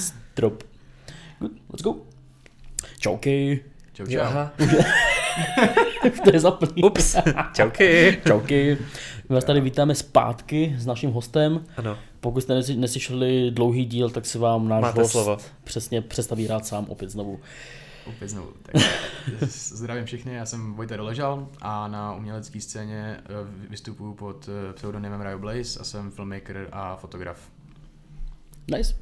Strop. Good, let's go. Čauky. Čau, čau. aha. to je zaplný. Ups. Čauky. Čauky. My vás tady vítáme zpátky s naším hostem. Ano, Pokud jste neslyšeli dlouhý díl, tak si vám náš Máte host slovo. přesně představí rád sám opět znovu. Opět znovu. Tak, zdravím všechny, já jsem Vojta Doležal a na umělecké scéně eh, vystupuju pod eh, pseudonymem Ryo Blaze a jsem filmmaker a fotograf. Nice.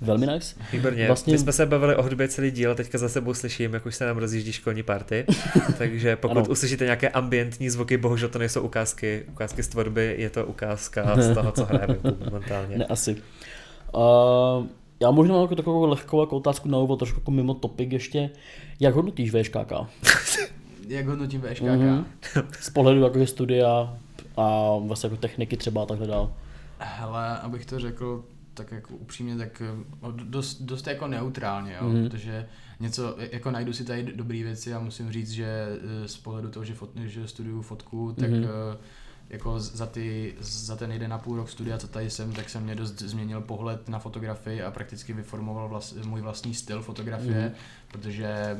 Velmi nice. výborně. Vlastně-. My jsme se bavili o hudbě celý díl, teďka za sebou slyším, jak už se nám rozjíždí školní party. Takže pokud Ano. uslyšíte nějaké ambientní zvuky, bohužel to nejsou ukázky, ukázky z tvorby, je to ukázka z toho, co hrajeme momentálně. Ne, asi. Uh, já možná mám jako takovou lehkou jako otázku na úvod, trošku jako mimo topik ještě. Jak hodnotíš VŠKK? Jak hodnotím VŠKK? Mhm. Z pohledu jakože studia a vlastně jako techniky třeba a takhle dál. Hele, abych to řekl tak jako upřímně, tak eh, dost, dost jako neutrálně, jo? Mhm. protože něco, jako najdu si tady dobré věci a musím říct, že eh, z pohledu toho, že, fot, že studuju fotku, tak Mhm. mm-hmm. jako za, ty, za ten jeden a půl rok studia, co tady jsem, tak jsem mě dost změnil pohled na fotografii a prakticky vyformoval vlast, můj vlastní styl fotografie, Mhm. mm-hmm. protože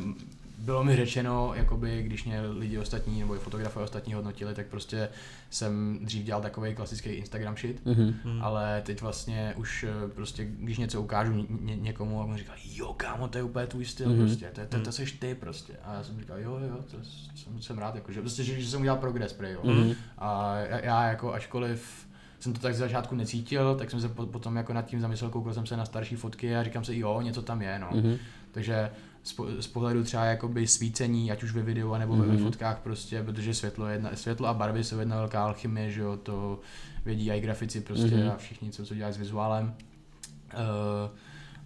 bylo mi řečeno, jakoby, když mě lidi ostatní nebo i fotografové ostatní hodnotili, tak prostě jsem dřív dělal takový klasický Instagram shit, Mhm. Hmm. ale teď vlastně už eh, prostě, když něco ukážu ně, ně, někomu a on říkal, jo kámo, to je úplně tvůj styl Mhm. mm-hmm. prostě, to, to, to seš ty prostě. A já jsem říkal, jo, jo, to jsem, jsem rád, jako, že, prostě, že, že jsem udělal progres, prej, jo. Mhm. A já, já jako ačkoliv jsem to tak z začátku necítil, tak jsem se po- potom jako nad tím zamyslel, koukal jsem se na starší fotky a říkám si, jo, něco tam je, no. Mhm. Takže z, po, z pohledu třeba jakoby svícení, ať už ve videu, nebo mm-hmm. Mhm. ve fotkách prostě, protože světlo, je jedna, světlo a barvy jsou jedna velká alchymie, že jo, to vědí i grafici prostě Mhm. mm-hmm. a všichni, co, co dělají s vizuálem. Uh,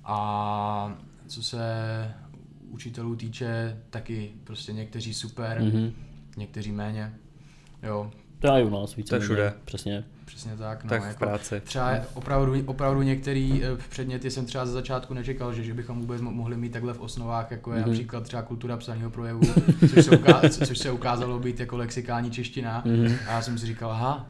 a co se učitelů týče, taky prostě někteří super, mm-hmm. Mhm. někteří méně. Jo, To je i u nás více. To je všude. Přesně. přesně tak. No, tak v jako, práci. Třeba opravdu, opravdu některý eh, předměty jsem třeba ze začátku nečekal, že, že bychom vůbec mo- mohli mít takhle v osnovách, jako je Mhm. mm-hmm. například třeba kultura psaného projevu, což se, uká- co- což se ukázalo být jako lexikální čeština. Mhm. A já jsem si říkal, aha,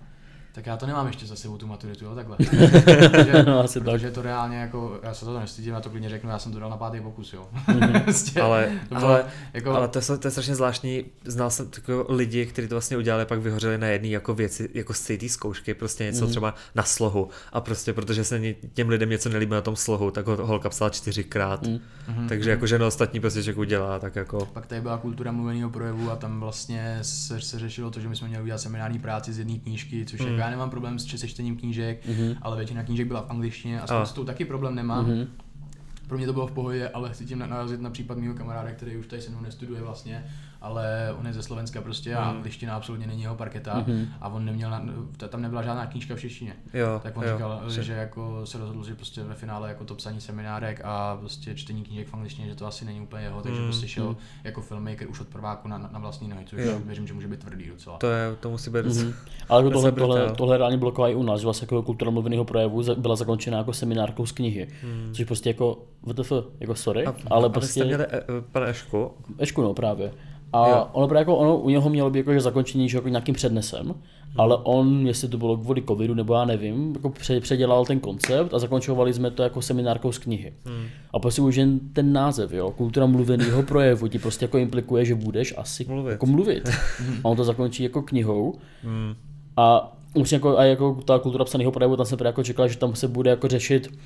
tak já to nemám ještě za sebou tu maturitu, jo, takhle. protože, No, asi tak. protože to reálně jako, já se to nestydím, já to klidně řeknu, já jsem to dal na pátý pokus, jo. Mhm. Prostě, Ale, to bylo ale, jako, ale to, je, to je strašně zvláštní. Znal jsem takové lidi, kteří to vlastně udělali, pak vyhořeli na jedné jako věci, jako z té zkoušky, prostě něco Mhm. třeba na slohu. A prostě protože se těm lidem něco nelíbí na tom slohu, tak ho holka psala čtyřikrát. Mhm. Mhm, Takže jako žena ostatní prostě člověk udělá, tak jako... Pak tady byla kultura mluveného projevu a tam vlastně se, se řešilo to, že my jsme měli udělat seminární práci z jedné knížky, což Mm. Já nemám problém s, se čtením knížek, Mhm. ale většina knížek byla v angličtině a s, tou taky problém nemám. Mhm. Pro mě to bylo v pohodě, ale chci tím na- narazit na případ mého kamaráda, který už tady se mnou nestuduje vlastně, ale on je ze Slovenska prostě a Mm. angličtina absolutně není jeho parketa Mhm. a on neměl, na, ta- tam nebyla žádná knížka v češtině. Jo, Tak on jo, říkal, že- že jako se rozhodl, že prostě ve finále jako to psaní seminárek a prostě čtení knížek v angličtině, že to asi není úplně jeho, takže Mm, prostě šel mm. jako filmmaker už od prváku na, na vlastní nohy, což Jo. věřím, že může být tvrdý docela. To, je, to musí být... Mhm. Ale To tohle, tohle, tohle reálně bylo i u nás, že vlastně jako kultura mluveného projevu byla zakončena jako seminárkou z knihy, Hmm. což prostě jako, WTF, jako sorry, A, ale prostě, jste měli, e, e, pane Ešku, Ešku no právě. A Jo. ono právě jako, ono u něho mělo být jako, že zakončení že jako nějakým přednesem, ale on, jestli to bylo kvůli covidu nebo já nevím, jako pře- předělal ten koncept a zakončovali jsme to jako seminárkou z knihy. Hmm. A prostě už jen ten název, jo, kultura mluveného projevu ti prostě jako implikuje, že budeš asi Mluvit. jako mluvit. A on to zakončí jako knihou Hmm. a už jako, a jako ta kultura psaného projevu, tam jsem právě jako čekal, že tam se bude jako řešit,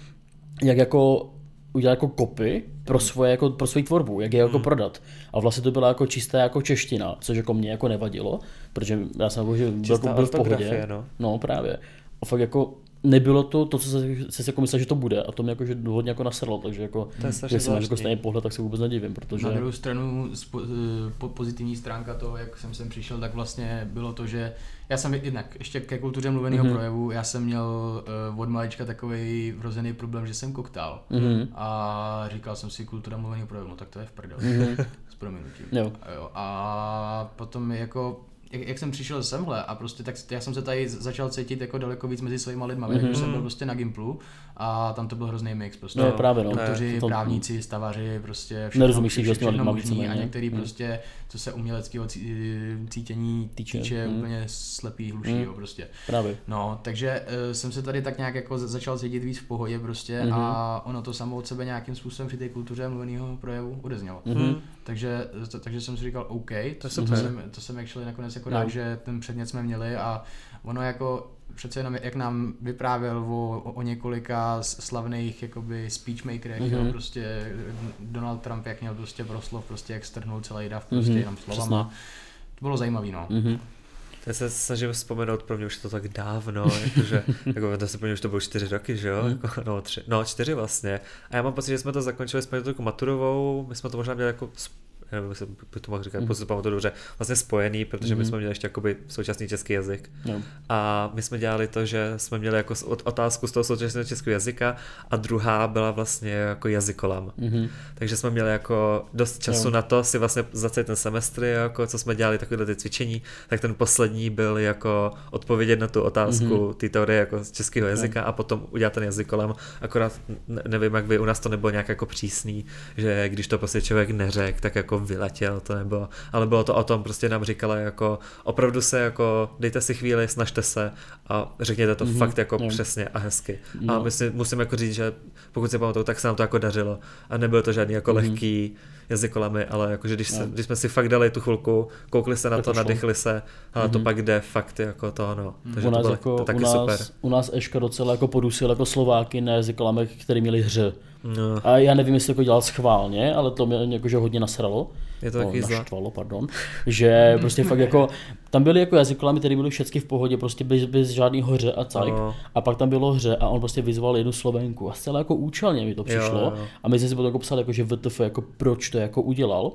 jak jako udělat jako kopy pro svoje, jako, pro svoji tvorbu, jak je jako prodat. A vlastně to byla jako čistá jako čeština, což jako mě jako nevadilo, protože já jsem jako, že byl, byl v pohodě. no. no právě. A fakt jako nebylo to to, co se, se jako myslel, že to bude a to mě jako, že hodně jako nasedlo, takže jako, To je strašně jestli máš jako stejný pohled, tak se vůbec nedivím, protože... Na druhou stranu spo, eh, po, pozitivní stránka toho, jak jsem sem přišel, tak vlastně bylo to, že já jsem jednak ještě ke kultuře mluveného Mhm. mm-hmm. projevu, já jsem měl uh, od malička takový vrozený problém, že jsem koktal. Mhm. A říkal jsem si kultura mluveného projevu, no tak to je v prdel. Mhm. S prominutím. Jo. A, jo. a potom jako jak, jak jsem přišel semhle a prostě tak já jsem se tady začal cítit jako daleko víc mezi svýma lidma, mm-hmm. když jsem byl prostě na Gimplu a tam to byl hrozný mix, prostě No, právě, no. doktoři, To- právníci, stavaři, prostě všechno, Nerozumíš si, že s těma všechno lidma možný a některý Mm. prostě, co se uměleckého cí- cítění Týče, týče, mm. úplně slepý, hluší, Mm. jo, prostě. Právě. No, takže uh, jsem se tady tak nějak jako za- začal cítit víc v pohodě prostě Mhm. a ono to samo od sebe nějakým způsobem při té kultuře mluveného projevu odeznělo. Mhm. Takže, to, takže jsem si říkal, OK, to, to, jsem, to jsem actually nakonec jako No. rád, že ten předmět jsme měli a ono jako přece jenom, jak nám vyprávěl o, o několika slavných jakoby speechmakerech, Mhm. mm-hmm. jo, prostě Donald Trump, jak měl prostě proslov, prostě jak strhnul celý dav, prostě Mhm, jenom slovama. přesně. To bylo zajímavé, no. Mhm. Já se snažím vzpomenout, pro mě už to tak dávno, jakože, jako to se pro mě už to bylo čtyři roky, že jo, Hmm. jako, no, tři, no čtyři vlastně. A já mám pocit, že jsme to zakončili s paní doktorkou Maturovou, my jsme to možná měli jako nevím, by to mohl říkat, Mhm. si to pamatuju dobře, vlastně spojený, protože my Mhm. jsme měli ještě jakoby současný český jazyk. Jo. A my jsme dělali to, že jsme měli jako otázku z toho současného českého jazyka a druhá byla vlastně jako jazykolam. Mhm. Takže jsme měli jako dost času Jo. na to si vlastně za celý ten semestr, jako co jsme dělali takové ty cvičení, tak ten poslední byl jako odpovědět na tu otázku Mhm. té teorie jako z českého jazyka a potom udělat ten jazykolem. Akorát ne- nevím, jak by u nás to nebylo nějak jako přísný, že když to prostě člověk neřekl, tak jako vyletěl, to nebylo. Ale bylo to o tom, prostě nám říkala jako opravdu se jako dejte si chvíli, snažte se a řekněte to Mhm, fakt jako jo. přesně a hezky. A No. myslím, musím jako říct, že pokud si pamatuju, tak se nám to jako dařilo. A nebylo to žádný jako Mhm. lehký jazykolami, ale jako, že když, se, No. když jsme si fakt dali tu chvilku, koukli se na Tak to, to nadechli se, ale to Mhm. pak jde fakt jako to, no. Takže U to nás, bylo jako, to taky u, nás, super. u nás Eška docela jako podusil jako Slováky na jazykolamech, který měli hře. No, A já nevím, jestli to jako dělal schválně, ale to mě jakože hodně nasralo. je to No, taky naštvalo, pardon. Že prostě fakt jako, tam byly jako jazykolamy, které byly všechny v pohodě, prostě bez, bez žádný hoře a cajk. No. A pak tam bylo hře a on prostě vyzval jednu Slovenku a zcela jako účelně mi to přišlo. jo, jo. A my jsme si potom jako psali, jako, že VTF, jako proč to jako udělal.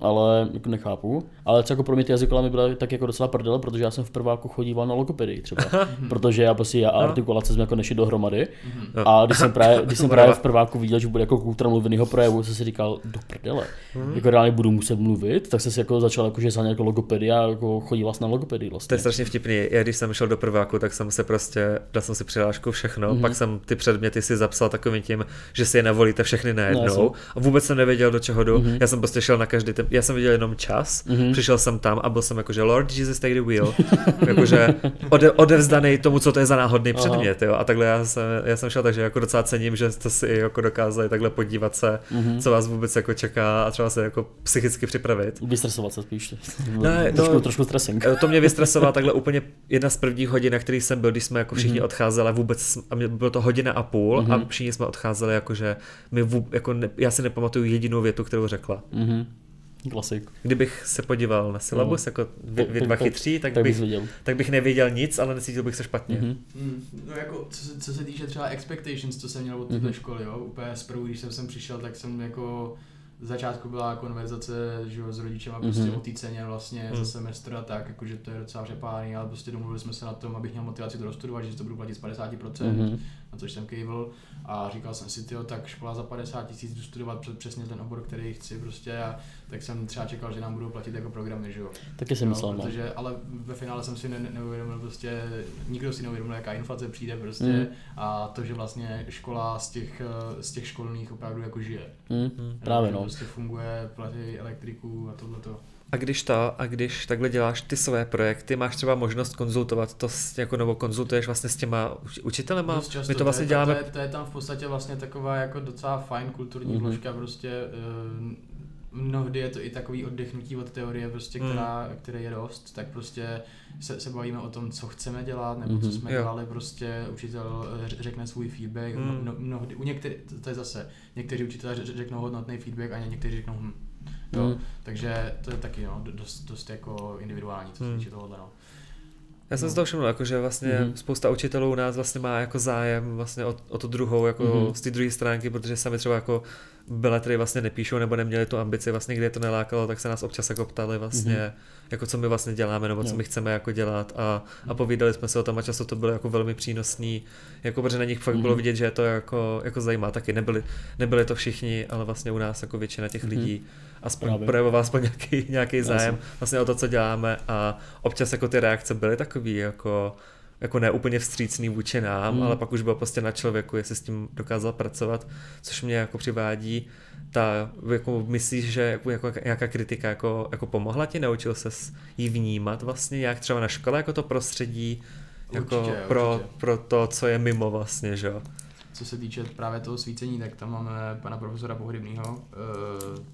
Ale jako nechápu. Ale co jako pro mě ty jazykolamy byly tak jako docela prdel, protože já jsem v prváku chodíval na logopedii třeba. protože já prostě já a artikulace jsme jako nešli dohromady. No. A když jsem právě, když jsem právě v prváku viděl, že bude jako kultura mluveného projevu, jsem si říkal, do prdele. Jako reálně budu muset mluvit, tak jsem si jako začal jako, že za jako logopedii a jako chodil vlastně na logopedii To vlastně. je strašně vtipný. Já když jsem šel do prváku, tak jsem se prostě, dal jsem si přihlášku všechno, Mhm. mm-hmm. pak jsem ty předměty si zapsal takovým tím, že si je navolíte všechny No, najednou. jasně. a vůbec jsem nevěděl, do čeho jdu. Mm-hmm. Já jsem prostě šel na každý ten, já jsem viděl jenom čas, Mhm. mm-hmm. přišel jsem tam a byl jsem jako, že Lord Jesus take the wheel, jakože ode, odevzdaný tomu, co to je za náhodný Aha. předmět, jo. A takhle já jsem, já jsem šel, takže jako docela cením, že jste si jako dokázali takhle podívat se, Mhm. mm-hmm. co vás vůbec jako čeká a třeba se jako psychicky připravit. Vystresovat se spíš. Ne, trošku, no- trošku stresing. Eh, To mě vystresovalo takhle úplně jedna z prvních hodin, na který jsem byl, když jsme jako všichni Mhm. mm-hmm. odcházeli vůbec, a mě- bylo to hodina a půl mm-hmm. a všichni jsme odcházeli jakože my vůb, jako ne, já si nepamatuju jedinou větu, kterou řekla. Mhm. Klasik. Kdybych se podíval na syllabus, No. jako vy, vy Tak- dva chytří, tak, Tak bych, viděl. tak bych nevěděl nic, ale necítil bych se špatně. Mhm. Mm, no jako, co se, co se týče třeba expectations, co jsem měl od této Mhm. školy, jo, úplně zprvu, když jsem sem přišel, tak jsem jako z začátku byla konverzace že jo, s rodičema prostě Mhm. o té ceně vlastně Mhm. za semestr a tak, jakože to je docela řepáný, ale prostě domluvili jsme se na tom, abych měl motivaci to dostudovat, že to budu platit z 50%, Mhm. Na což jsem kejvil a říkal jsem si, tyjo, tak škola za 50 tisíc jdu studovat před- přesně ten obor, který chci prostě a tak jsem třeba čekal, že nám budou platit jako programy, že jo. Taky jsem myslel, no. protože, ale ve finále jsem si ne, ne- neuvědomil prostě, nikdo si neuvědomil, jaká inflace přijde prostě Mm. a to, že vlastně škola z těch, z těch školních opravdu jako žije. Mhm. Právě Že no. Prostě funguje, platí elektriku a tohleto. A když to, a když takhle děláš ty své projekty, máš třeba možnost konzultovat to s, jako nebo konzultuješ vlastně s těma uč- učitelema? Dost často, My to vlastně je, děláme To je, to je tam v podstatě vlastně taková jako docela fajn kulturní Mhm. vložka, prostě eh, mnohdy je to i takový oddechnutí od teorie, prostě, Mm. která, které je dost, tak prostě se, se bavíme o tom, co chceme dělat, nebo co Mhm. jsme Jo. dělali, prostě učitel eh, řekne svůj feedback, Mm. mm. no, mnohdy, u některý, to, to je zase, někteří učitelé řeknou hodnotný feedback a někteří řeknou hm. Jo, Mm. takže to je taky no, dost, dost jako individuální, co se Mm. týče tohohle. No. Já jsem si to všiml, jako, že vlastně mm-hmm. spousta učitelů u nás vlastně má jako zájem vlastně o, o tu druhou, jako mm-hmm. z té druhé stránky, protože sami třeba jako beletry vlastně nepíšou nebo neměli tu ambici, vlastně kde je to nelákalo, tak se nás občas jako ptali vlastně, mm-hmm. jako co my vlastně děláme nebo co no. my chceme jako dělat a, a povídali jsme si o tom a často to bylo jako velmi přínosný, jako protože na nich fakt mm-hmm. bylo vidět, že to jako, jako zajímá taky, nebyli, nebyli to všichni, ale vlastně u nás jako většina těch mm-hmm. lidí aspoň Právě. projevoval aspoň nějaký, nějaký zájem vlastně o to, co děláme a občas jako ty reakce byly takový jako jako ne úplně vstřícný vůči nám, hmm. ale pak už bylo prostě na člověku, jestli s tím dokázal pracovat, což mě jako přivádí ta, jako myslíš, že jako, jako, nějaká kritika jako, jako pomohla ti, naučil se jí vnímat vlastně jak třeba na škole, jako to prostředí, jako určitě, pro, určitě. pro to, co je mimo vlastně, že jo? Co se týče právě toho svícení, tak tam máme pana profesora Pohrybného, eh,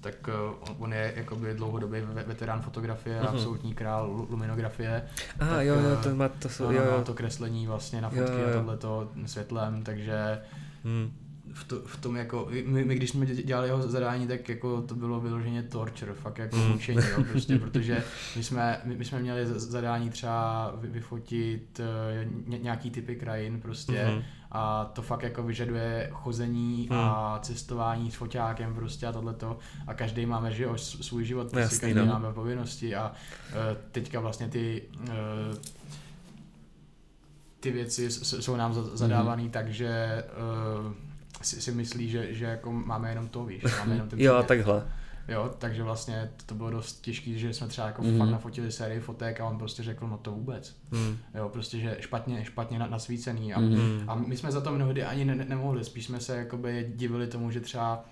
tak eh, on je jakoby dlouhodobý veterán fotografie, mm-hmm. absolutní král luminografie. A ah, jo, jo, to má to, jsou, jo, jo. to kreslení vlastně na fotky jo, jo. a tohleto světlem, takže hmm v, to, v tom jako, my, my, když jsme dělali jeho zadání, tak jako to bylo vyloženě torture, fakt jako mm. mučení, jo, prostě, protože my jsme, my, my jsme měli zadání třeba vyfotit nějaký typy krajin prostě mm-hmm. A to fakt jako vyžaduje chození mm. a cestování s foťákem prostě a tohleto a každý máme že jo, svůj život, prostě Jasný, každý no. máme povinnosti a uh, teďka vlastně ty uh, ty věci jsou nám zadávané mm-hmm. tak, že uh, si, si myslí, že, že jako máme jenom to, víš, máme jenom ten Jo, a takhle. Jo, takže vlastně to bylo dost těžké, že jsme třeba jako mm. fakt nafotili sérii fotek a on prostě řekl, no to vůbec. Mm. Jo, prostě, že špatně, špatně nasvícený a, mm. a my jsme za to mnohdy ani ne, nemohli, spíš jsme se jakoby divili tomu, že třeba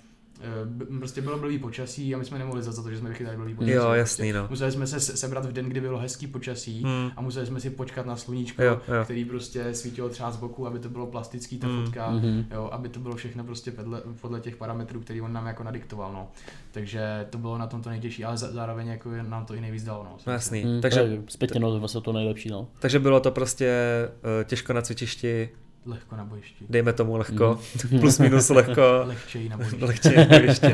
prostě bylo blbý počasí a my jsme nemohli za to, že jsme vychytali blbý počasí. Jo, jasný, prostě. no. Museli jsme se sebrat v den, kdy bylo hezký počasí hmm. a museli jsme si počkat na sluníčko, jo, jo. který prostě svítilo třeba z boku, aby to bylo plastický ta hmm. fotka, hmm. jo, aby to bylo všechno prostě podle, podle těch parametrů, který on nám jako nadiktoval, no. Takže to bylo na tom to nejtěžší, ale zároveň jako nám to i nejvíc dalo, no. no jasný. Hmm, takže zpětně no, vlastně to nejlepší, no. Takže bylo to prostě uh, těžko na cvičišti, Lehko na bojišti. Dejme tomu lehko, mm. plus minus lehko. Lehčeji na bojišti. Lehčeji na bojišti.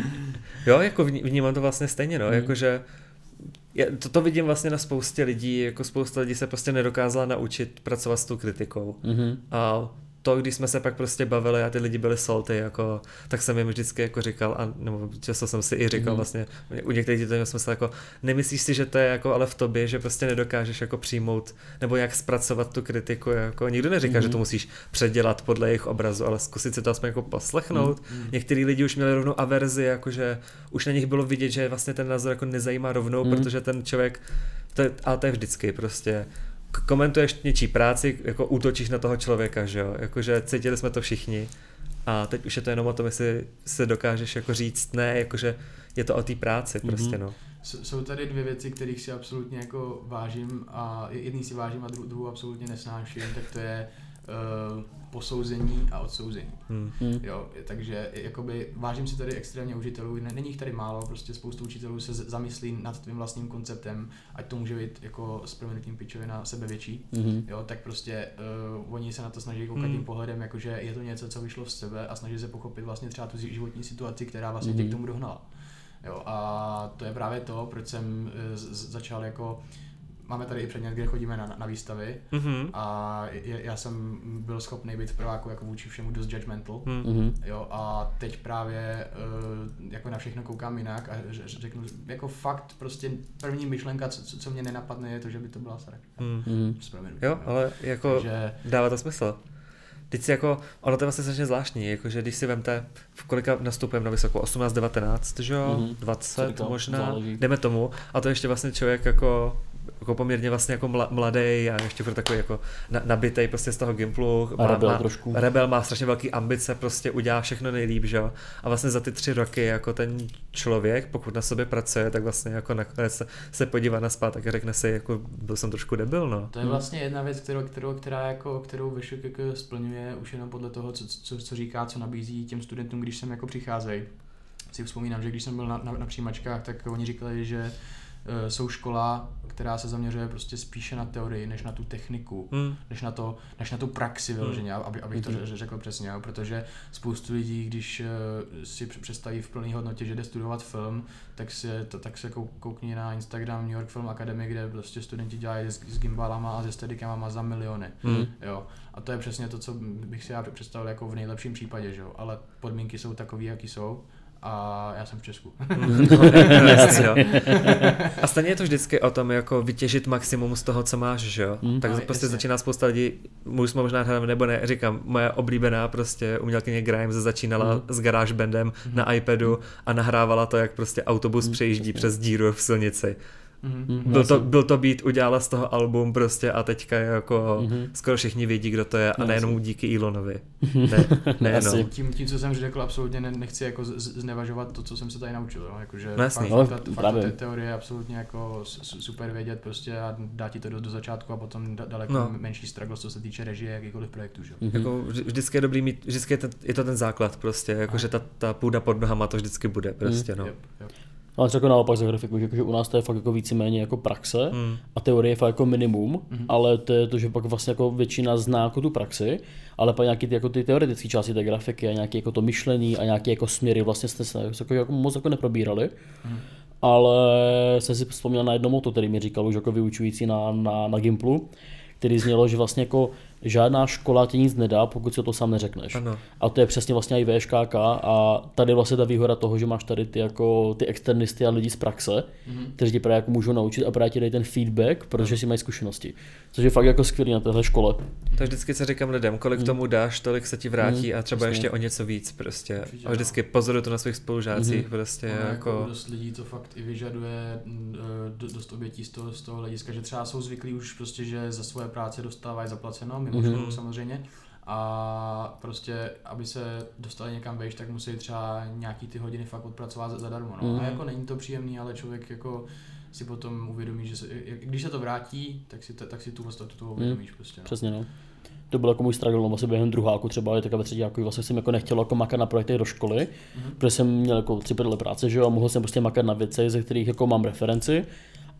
No. jo, jako vnímám to vlastně stejně, no, mm. jakože to, to vidím vlastně na spoustě lidí, jako spousta lidí se prostě nedokázala naučit pracovat s tou kritikou. Mm-hmm. A to, když jsme se pak prostě bavili a ty lidi byli salty, jako, tak jsem jim vždycky jako říkal, a nebo často jsem si i říkal mm. vlastně, u některých lidí jsme se jako, nemyslíš si, že to je jako ale v tobě, že prostě nedokážeš jako přijmout, nebo jak zpracovat tu kritiku, jako nikdo neříká, mm. že to musíš předělat podle jejich obrazu, ale zkusit si to aspoň jako poslechnout. Mm. Některý lidi už měli rovnou averzi, jakože už na nich bylo vidět, že vlastně ten názor jako nezajímá rovnou, mm. protože ten člověk, to je, ale to je vždycky prostě, komentuješ něčí práci, jako útočíš na toho člověka, že jo, jakože cítili jsme to všichni a teď už je to jenom o tom, jestli se dokážeš jako říct ne, jakože je to o té práci mm-hmm. prostě, no. Jsou tady dvě věci, kterých si absolutně jako vážím a jedný si vážím a druhou absolutně nesnáším, tak to je uh, posouzení a odsouzení. Hmm. hmm. Jo, takže jakoby vážím si tady extrémně učitelů, není jich tady málo, prostě spoustu učitelů se zamyslí nad tvým vlastním konceptem, ať to může být jako s proměnutím pičovina sebevětší, hmm. jo, tak prostě uh, oni se na to snaží koukat hmm. tím pohledem, jakože je to něco, co vyšlo z sebe a snaží se pochopit vlastně třeba tu životní situaci, která vlastně hmm. tě k tomu dohnala. Jo, a to je právě to, proč jsem uh, začal jako uh, máme tady i předmět, kde chodíme na, na výstavy mm-hmm. a je, já jsem byl schopný být v prváku jako vůči všemu dost judgmental, mm-hmm. jo, a teď právě uh, jako na všechno koukám jinak a řeknu, jako fakt prostě první myšlenka, co, co mě nenapadne, je to, že by to byla sračka. Mm-hmm. Jo, ale jako Takže, dává to smysl. Teď si jako, ono to je vlastně strašně zvláštní, jakože když si vemte, v kolika nastupujeme na vysokou, 18, 19, že jo, mm-hmm. 20 možná, záleží. jdeme tomu, a to ještě vlastně člověk jako jako poměrně vlastně jako mladý a ještě pro takový jako nabitej prostě z toho Gimplu. Má, rebel má, trošku. Rebel má strašně velký ambice, prostě udělá všechno nejlíp, že jo. A vlastně za ty tři roky jako ten člověk, pokud na sobě pracuje, tak vlastně jako nakonec se, se podívá na spát a řekne si, jako byl jsem trošku debil, no. To je vlastně jedna věc, kterou, kterou, která jako, kterou Vyšuk jako splňuje už jenom podle toho, co, co, co, říká, co nabízí těm studentům, když sem jako přicházejí. Si vzpomínám, že když jsem byl na, na, na přijímačkách, tak oni říkali, že eh, jsou škola, která se zaměřuje prostě spíše na teorii, než na tu techniku, Hmm. než, na to, než na tu praxi vyloženě, aby, abych to Mhm. ře- řekl přesně, jo, protože spoustu lidí, když eh, si př- představí v plné hodnotě, že jde studovat film, tak se, to, tak se kou- koukni na Instagram New York Film Academy, kde prostě studenti dělají s, s gimbalama a se steadicamama za miliony. Hmm. Jo. A to je přesně to, co bych si já představil jako v nejlepším případě, že jo. Ale podmínky jsou takové, jaký jsou. A já jsem v Česku. No, jasně, jo. A stejně je to vždycky o tom, jako vytěžit maximum z toho, co máš, že jo. Mm. Tak No, prostě jasně. začíná spousta lidí, můj jsme možná hrát, nebo ne, říkám, moje oblíbená prostě umělkyně Grimes začínala Mm. s GarageBandem na iPadu a nahrávala to, jak prostě autobus Mm, přejíždí přes díru v silnici. Mhm. Mm, Byl to, byl to beat, udělala z toho album prostě a teďka jako Mhm. skoro všichni vědí, kdo to je a No, nejenom díky Elonovi. Ne, nejenom. Asi. Tím, tím, co jsem řekl, absolutně ne, nechci jako z- znevažovat to, co jsem se tady naučil. Jo? Jakože No jasný. fakt, No, fakt, právě. te- teorie je absolutně jako su- super vědět prostě a dá ti to do, do začátku a potom da, daleko No. no. menší struggle, co se týče režie jakýkoliv projektu. Že? Mhm. Jako vždy- vždycky je dobrý mít, vždycky je, ten, je to ten základ prostě, jakože ta, ta půda pod nohama to vždycky bude prostě, no. Yep, yep. Ale třeba jako naopak za grafiku, že, že u nás to je fakt jako víceméně jako praxe Mm. a teorie je fakt jako minimum, Mhm. ale to je to, že pak vlastně jako většina zná jako tu praxi, ale pak nějaký ty, jako ty teoretické části té grafiky a nějaké jako to myšlení a nějaké jako směry vlastně jste se jako, jako moc jako neprobírali. Mhm. Ale jsem si vzpomněl na jedno moto, který mi říkal už jako vyučující na, na, na Gimplu, který znělo, že vlastně jako žádná škola ti nic nedá, pokud si to sám neřekneš. Ano. A to je přesně vlastně i VŠKK a tady je vlastně ta výhoda toho, že máš tady ty, jako, ty externisty a lidi z praxe, Mhm. kteří ti právě jako můžou naučit a právě ti dají ten feedback, protože si mají zkušenosti. Což je fakt jako skvělý na téhle škole. Tak vždycky se říkám lidem, kolik tomu dáš, tolik se ti vrátí a třeba Mm. jasně. ještě o něco víc prostě. Určitě, A vždycky pozoruju to na svých spolužácích Mhm. prostě Ono jako jako... dost lidí to fakt i vyžaduje mm, do- dost obětí z toho, z toho hlediska, že třeba jsou zvyklí už prostě, že za svoje práce dostávají zaplaceno, Mhm. školu samozřejmě, a prostě, aby se dostali někam vejš, tak musí třeba nějaký ty hodiny fakt odpracovat za- zadarmo. No. Mhm. A jako není to příjemný, ale člověk jako si potom uvědomí, že se, když se to vrátí, tak si, tak si tu podstatu toho uvědomíš prostě. No. Přesně no. To byl jako můj struggle, no, vlastně během druháku třeba, ale tak ve třetí jako vlastně jsem jako nechtěl jako makat na projektech do školy, Mhm. protože jsem měl jako tři prdele práce, že jo, a mohl jsem prostě makat na věcech, ze kterých jako mám referenci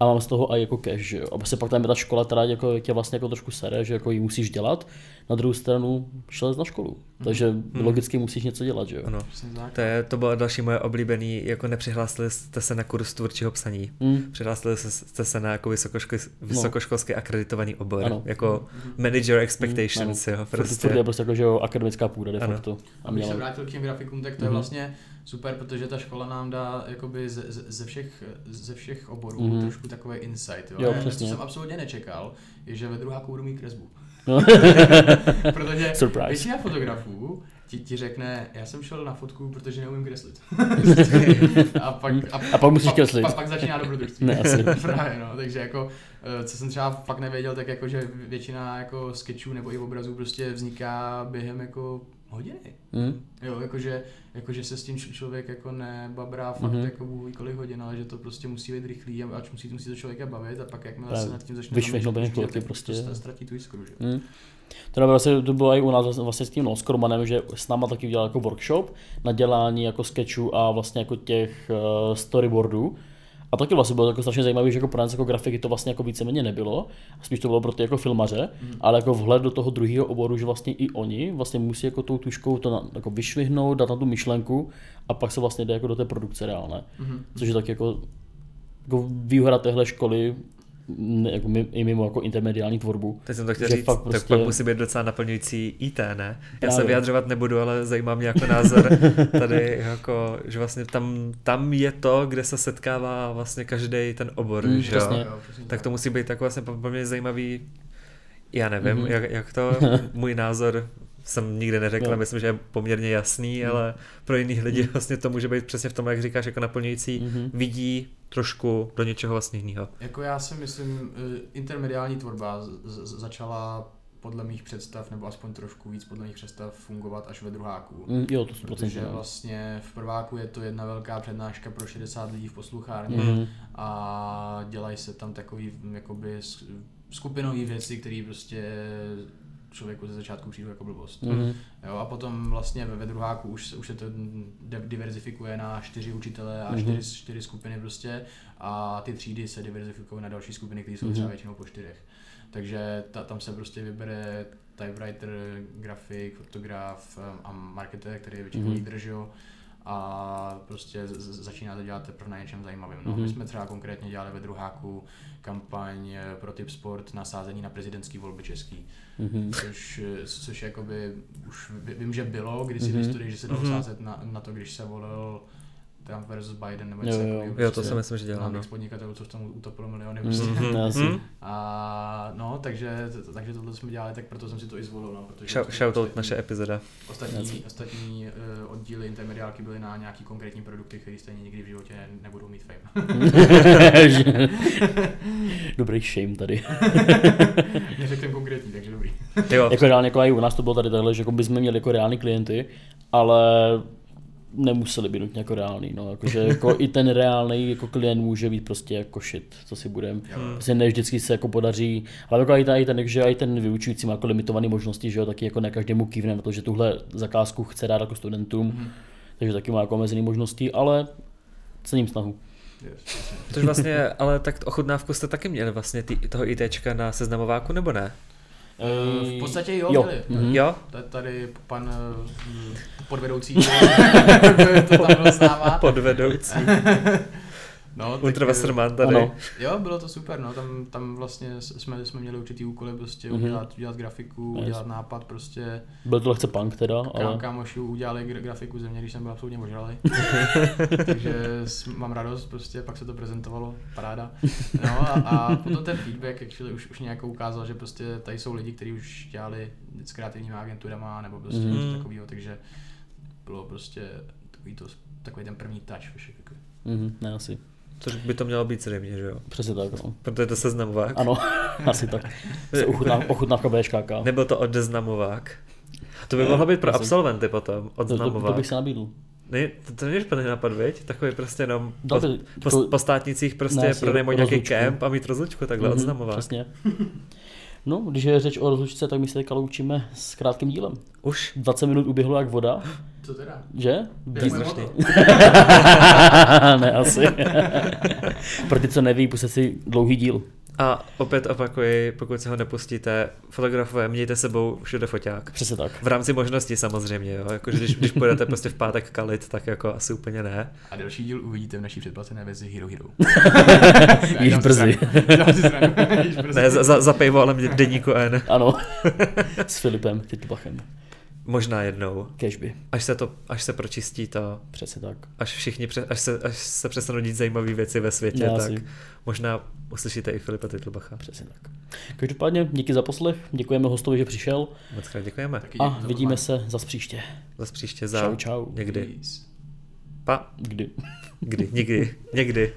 a mám z toho i jako cash, že jo. A prostě pak tam je ta škola, která jako tě vlastně jako trošku sere, že jako ji musíš dělat. Na druhou stranu šel na školu, takže logicky musíš něco dělat, že jo. Ano. Přesně tak. To, je, to bylo další moje oblíbený, jako nepřihlásili jste se na kurz tvůrčího psaní. Mm. Přihlásili se- jste se na jako vysokoškolský, vysokoškolský akreditovaný obor, Ano. jako manager expectations, ano. jo, prostě. furt je prostě jako, že jo, akademická půda de Ano. facto. A Abych se měla, vrátil k těm grafikům, tak to je Mhm. vlastně super, protože ta škola nám dá jakoby ze, ze- všech, ze všech oborů Mhm. trošku takový insight. Jo? Jo, to, přesně. co jsem absolutně nečekal, je, že ve druháku budu mít kresbu. No. protože Surprise. většina fotografů ti, ti řekne, já jsem šel na fotku, protože neumím kreslit. a pak, a, A pak musíš kreslit. Pak, pak začíná dobrodružství. Ne, asi. Právě, no, takže jako, eh, co jsem třeba fakt nevěděl, tak jako, že většina jako sketchů nebo i obrazů prostě vzniká během jako hodiny. Mm. Jo, jakože, jakože se s tím člověk jako nebabrá fakt Mhm. mm-hmm. jako bůh kolik hodin, ale že to prostě musí být rychlý, a ač musí, musí to člověka bavit a pak jakmile se nad tím začne už chvilky tak prostě. To ztratí tu jiskru, že? Mm. To, bylo vlastně, to bylo i u nás vlastně- s tím no, s Kormanem, že s náma taky udělal jako workshop na dělání jako sketchů a vlastně jako těch uh, storyboardů. A taky vlastně bylo jako strašně zajímavé, že jako pro nás jako grafiky to vlastně jako víceméně nebylo, spíš to bylo pro ty jako filmaře, mm. ale jako vhled do toho druhého oboru, že vlastně i oni vlastně musí jako tou tuškou to na, jako vyšvihnout, dát na tu myšlenku a pak se vlastně jde jako do té produkce reálné. Mhm. Což je tak jako, jako výhoda téhle školy, jako mi- i mimo jako intermediální tvorbu. Teď jsem to chtěl říct, fakt tak prostě- pak musí být docela naplňující IT, ne? Já se Právě. vyjadřovat nebudu, ale zajímá mě jako názor tady, jako, že vlastně tam, tam je to, kde se setkává vlastně každý ten obor, Mm, že jo? přesně. Jo, přesně Tak to musí být tak vlastně pro mě zajímavý, já nevím, Mhm. jak, jak to, můj názor jsem nikdy neřekl, Jo. myslím, že je poměrně jasný, Mhm. ale pro jiných lidi vlastně to může být přesně v tom, jak říkáš, jako naplňující, Mhm. vidí trošku do něčeho vlastně jiného. Jako já si myslím, eh, intermediální tvorba z- z- začala podle mých představ, nebo aspoň trošku víc podle mých představ fungovat až ve druháku. Mm, jo, to 100%. Protože jo. vlastně v prváku je to jedna velká přednáška pro 60 lidí v posluchárně Mhm. a dělají se tam takový jakoby s- skupinové věci, které prostě člověku ze začátku přijdu jako blbost. Mhm. Jo, a potom vlastně ve, ve druháku už, už se to diverzifikuje na čtyři učitele a Mhm. čtyři, čtyři skupiny prostě a ty třídy se diverzifikují na další skupiny, které jsou Mhm. třeba většinou po čtyřech. Takže ta, tam se prostě vybere typewriter, grafik, fotograf a marketer, který je většinou Mhm. lídr, že jo. A prostě z- z- začíná to dělat teprve na něčem zajímavém. No, Mhm. My jsme třeba konkrétně dělali ve druháku kampaň eh, pro Tip Sport na sázení na prezidentský volby český Mhm. což, což jakoby už ví- vím, že bylo kdysi Mhm. v historii, že se dalo Mhm. sázet na, na to, když se volil Trump versus Biden nebo Jo, něco jo. takového. Jo, to prostě si myslím, že dělám. Mám No. podnikatelů, co v tom utopilo miliony. Mhm. Prostě. Mhm. Mhm. A no, takže, takže tohle jsme dělali, tak proto jsem si to i zvolil. No, protože Shout- ostatní- naše epizoda. Ostatní, Jasně. ostatní uh, oddíly intermediálky byly na nějaký konkrétní produkty, které stejně nikdy v životě nebudou mít fame. Dobrý shame tady. Neřekl konkrétní, takže dobrý. Jo, Jako reálně, jako i u nás to bylo tady takhle, že jako bychom měli jako reální klienty, ale nemuseli být nutně jako reální, no, jakože jako i ten reálný jako klient může být prostě jako shit, co si budem. Jo. Prostě ne vždycky se jako podaří, ale jako i ten, i ten, že i ten vyučující má jako limitované možnosti, že jo, taky jako ne každému kývne na to, že tuhle zakázku chce dát jako studentům, Mhm. takže taky má jako omezené možnosti, ale cením snahu. Yes. Což vlastně, ale tak ochutnávku jste taky měli vlastně tý, toho ITčka na seznamováku, nebo ne? Eh, V podstatě jo, Jo. byli. Mhm. Jo? Tady- Tady pan eh, podvedoucí to tam náma. Podvedoucí. No, tak, Ultrawasterman tady. Ano. Jo, bylo to super, no, tam, tam vlastně jsme, jsme měli určitý úkoly, prostě Mhm. udělat, udělat grafiku, Yes. udělat nápad, prostě Byl to lehce punk teda, ale kámoši udělali gra- grafiku ze mě, když jsem byl absolutně ožralý. Takže mám radost, prostě pak se to prezentovalo, paráda. No a, a potom ten feedback actually už, už nějak ukázal, že prostě tady jsou lidi, kteří už dělali s kreativními agenturama nebo prostě Mhm. něco takového, takže bylo prostě takový, to, takový ten první touch. Však, jako. mhm, ne asi, Což by to mělo být zřejmě, že jo? přesně tak, no. Protože to seznamovák. Ano, asi tak. Se ochutná, ochutnávka BŠKK. Nebyl to odznamovák. To by mohlo být pro absolventy potom, To, to, to, odznamovák. bych se nabídl. Ne, to, to není špatný nápad, viď? Takový prostě jenom po, po, to- po státnicích prostě pronajmout nějaký kemp a mít rozlučku, takhle Mhm, odznamovák. Přesně. No, když je řeč o rozlučce, tak my se teďka loučíme s krátkým dílem. Už? 20 minut uběhlo jak voda, Co teda? že? Moto. ne, asi. Pro ty, co neví, puste si dlouhý díl. A opět opakuji, pokud se ho nepustíte, fotografové, mějte sebou všude foťák. Přesně tak. V rámci možností samozřejmě, jo. Jako, že když, když půjdete prostě v pátek kalit, tak jako asi úplně ne. A další díl uvidíte v naší předplacené verzi Hero Hero. Již brzy. Ne, za, za, za paywallem deníku N. Ano. S Filipem Titlbachem. Možná jednou. Cashby. Až se to, až se pročistí to, Přesně tak. až všichni, pře, až se, až se přestanou dít zajímavé věci ve světě, Já tak si. možná uslyšíte i Filipa Titlbacha. Přesně tak. Každopádně díky za poslech, děkujeme hostovi, že přišel Moc krát děkujeme. Taky a za vidíme se zas příště. Zas příště za Čau, čau. někdy. Peace. Pa. Kdy? Kdy? Nikdy. Někdy.